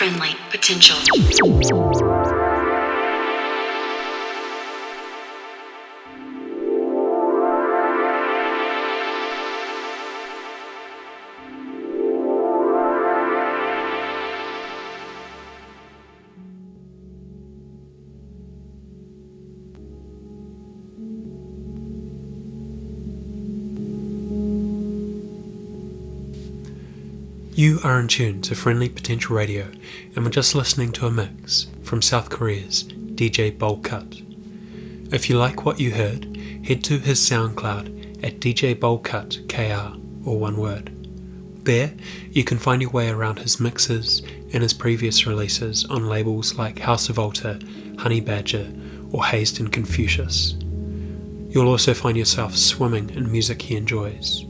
friendly potential. Are in tune to Friendly Potential Radio, and we're just listening to a mix from South Korea's DJ Bowlcut. If you like what you heard, head to his SoundCloud at DJ Bowlcut KR, or one word. There, you can find your way around his mixes and his previous releases on labels like House of Altar, Honey Badger, or Hazed and Confucius. You'll also find yourself swimming in music he enjoys,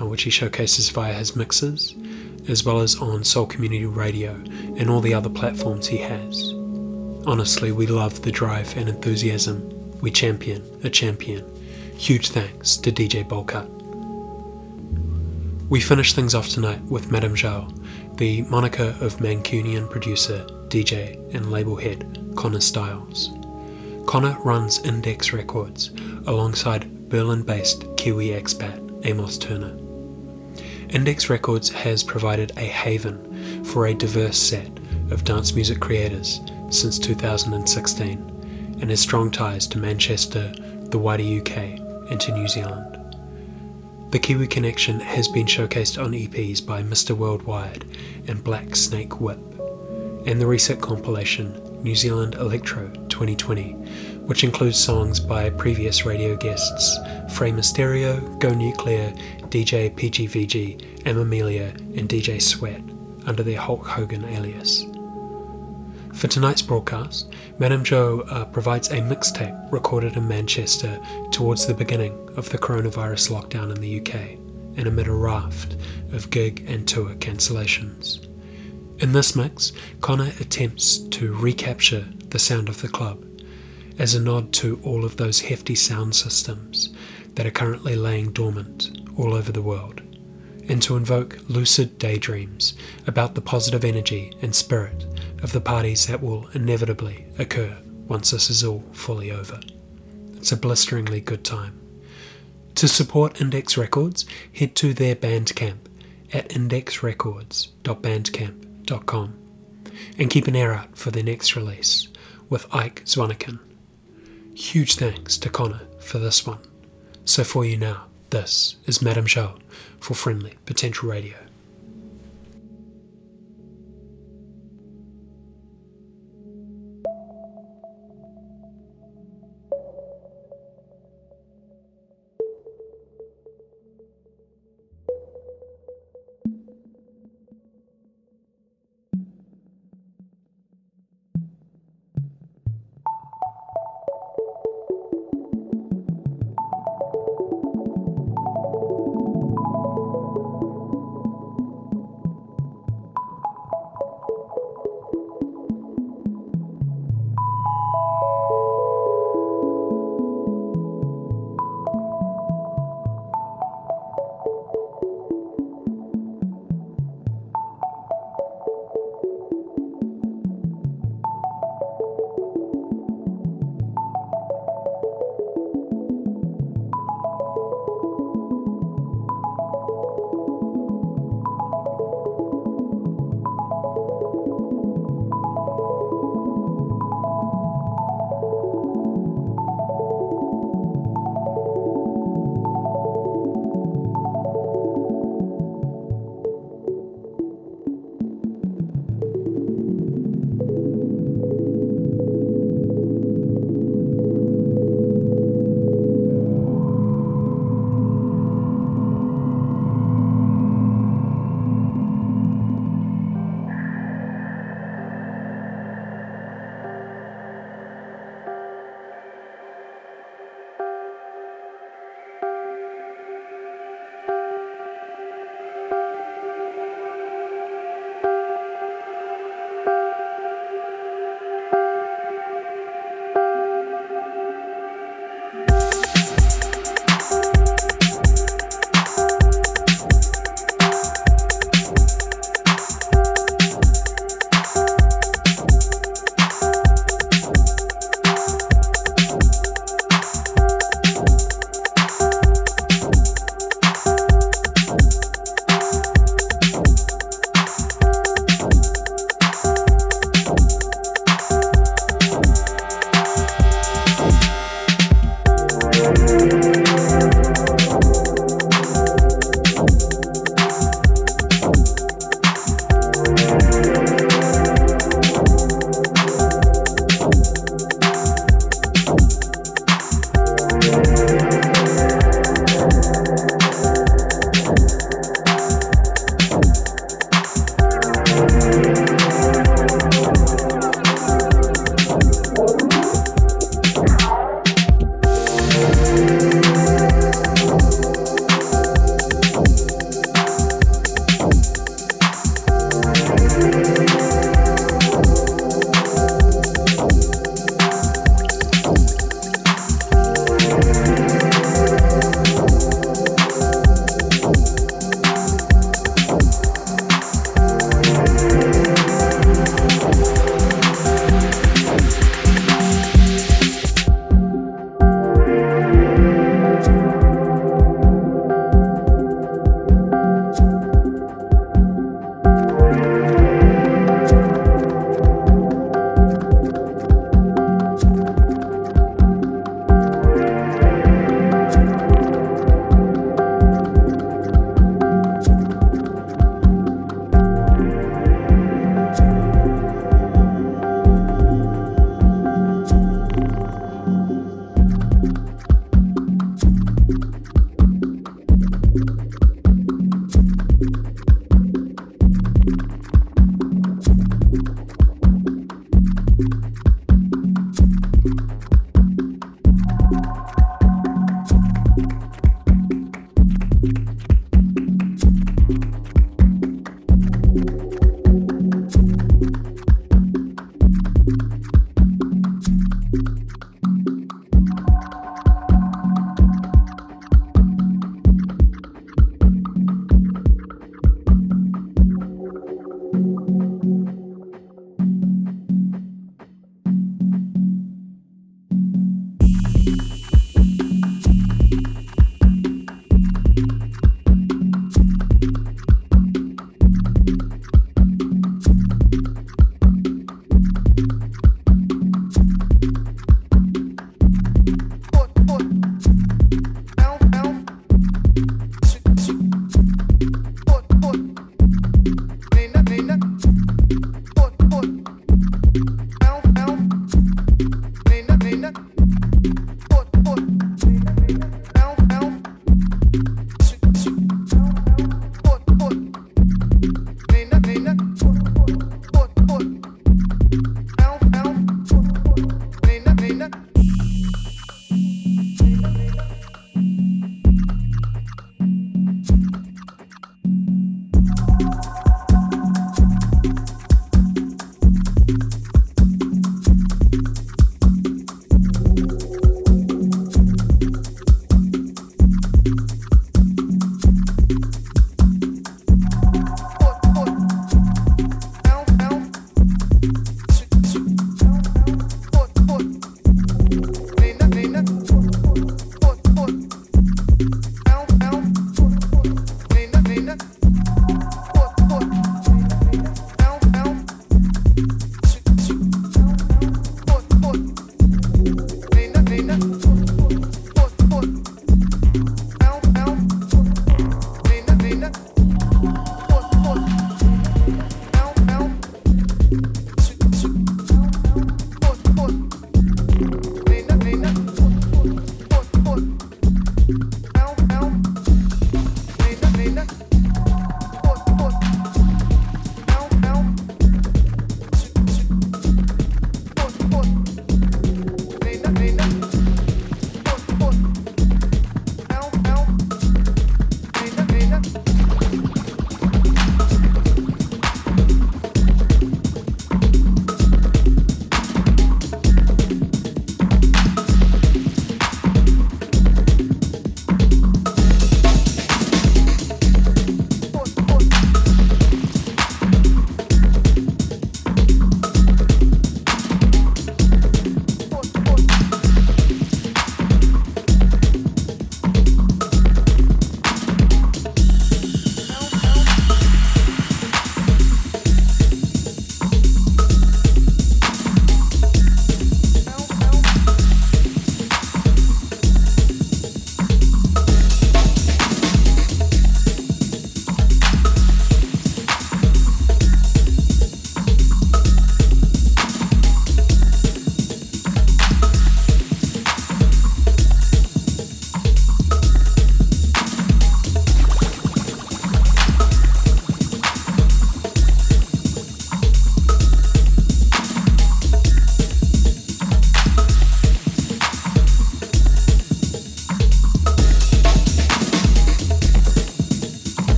uh, which he showcases via his mixes as well as on Seoul Community Radio and all the other platforms he has. Honestly, we love the drive and enthusiasm. We champion a champion. Huge thanks to DJ Bowlcut. We finish things off tonight with Madame Zhao, the moniker of Mancunian producer, DJ, and label head Connor Styles. Connor runs Index Records alongside Berlin based Kiwi expat Amos Turner. Index Records has provided a haven for a diverse set of dance music creators since 2016 and has strong ties to Manchester, the wider UK, and to New Zealand. The Kiwi Connection has been showcased on EPs by Mr. Worldwide and Black Snake Whip, and the recent compilation New Zealand Electro 2020, which includes songs by previous radio guests Frey Mysterio, Go Nuclear, DJ PGVG, M Amelia, and DJ Sweat under their Hulk Hogan alias. For tonight's broadcast, Madame Zhao uh, provides a mixtape recorded in Manchester towards the beginning of the coronavirus lockdown in the UK and amid a raft of gig and tour cancellations. In this mix, Connor attempts to recapture the sound of the club as a nod to all of those hefty sound systems that are currently laying dormant all over the world, and to invoke lucid daydreams about the positive energy and spirit of the parties that will inevitably occur once this is all fully over. It's a blisteringly good time. To support Index Records, head to their Bandcamp at indexrecords.bandcamp.com and keep an ear out for their next release with Ike Zwanikken. Huge thanks to Connor for this one. So for you now, this is Madame Zhao for Friendly Potential Radio.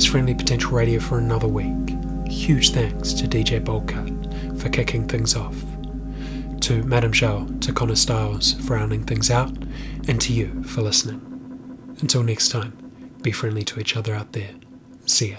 That's Friendly Potential Radio for another week. Huge thanks to DJ Boldcut for kicking things off, to Madame Zhao, to Connor Styles for rounding things out, and to you for listening. Until next time, be friendly to each other out there. See ya.